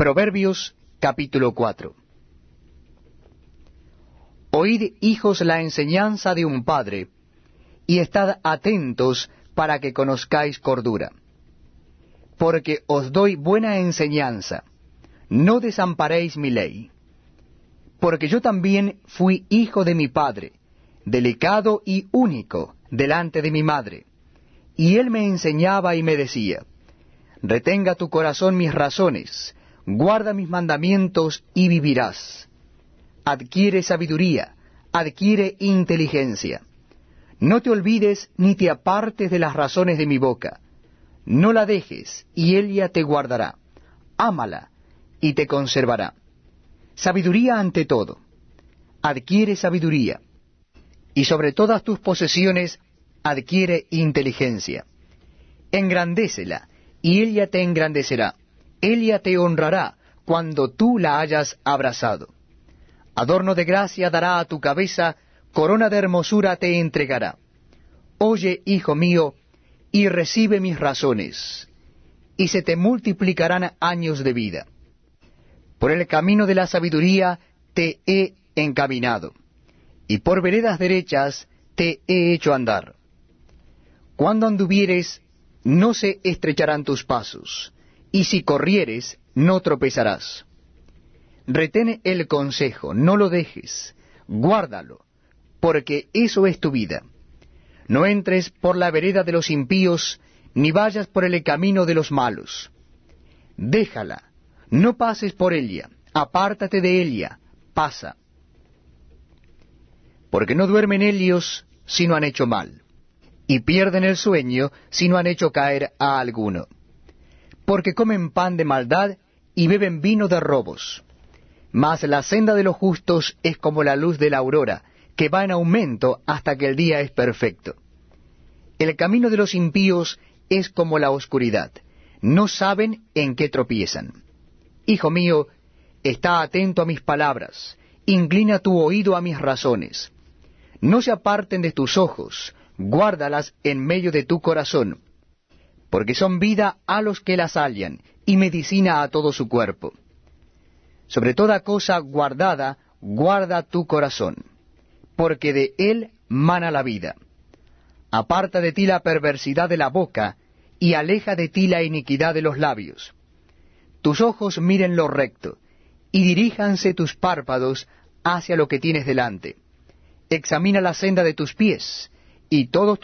Proverbios capítulo 4 Oíd, hijos, la enseñanza de un padre, y estad atentos para que conozcáis cordura. Porque os doy buena enseñanza, no desamparéis mi ley. Porque yo también fui hijo de mi padre, delicado y único delante de mi madre. Y él me enseñaba y me decía, Retenga tu corazón mis razones, guarda mis mandamientos y vivirás. Adquiere sabiduría, adquiere inteligencia. No te olvides ni te apartes de las razones de mi boca. No la dejes, y ella te guardará. Ámala, y te conservará. Sabiduría ante todo. Adquiere sabiduría. Y sobre todas tus posesiones adquiere inteligencia. Engrandécela, y ella te engrandecerá. Ella te honrará cuando tú la hayas abrazado. Adorno de gracia dará a tu cabeza, corona de hermosura te entregará. Oye, hijo mío, y recibe mis razones, y se te multiplicarán años de vida. Por el camino de la sabiduría te he encaminado, y por veredas derechas te he hecho andar. Cuando anduvieres, no se estrecharán tus pasos, y si corrieres, no tropezarás. Retén el consejo, no lo dejes, guárdalo, porque eso es tu vida. No entres por la vereda de los impíos, ni vayas por el camino de los malos. Déjala, no pases por ella, apártate de ella, pasa. Porque no duermen ellos si no han hecho mal, y pierden el sueño si no han hecho caer a alguno. Porque comen pan de maldad y beben vino de robos. Mas la senda de los justos es como la luz de la aurora, que va en aumento hasta que el día es perfecto. El camino de los impíos es como la oscuridad, no saben en qué tropiezan. Hijo mío, está atento a mis palabras, inclina tu oído a mis razones. No se aparten de tus ojos, guárdalas en medio de tu corazón, porque son vida a los que las hallan, y medicina a todo su cuerpo. Sobre toda cosa guardada, guarda tu corazón, porque de él mana la vida. Aparta de ti la perversidad de la boca, y aleja de ti la iniquidad de los labios. Tus ojos miren lo recto, y diríjanse tus párpados hacia lo que tienes delante. Examina la senda de tus pies, y todos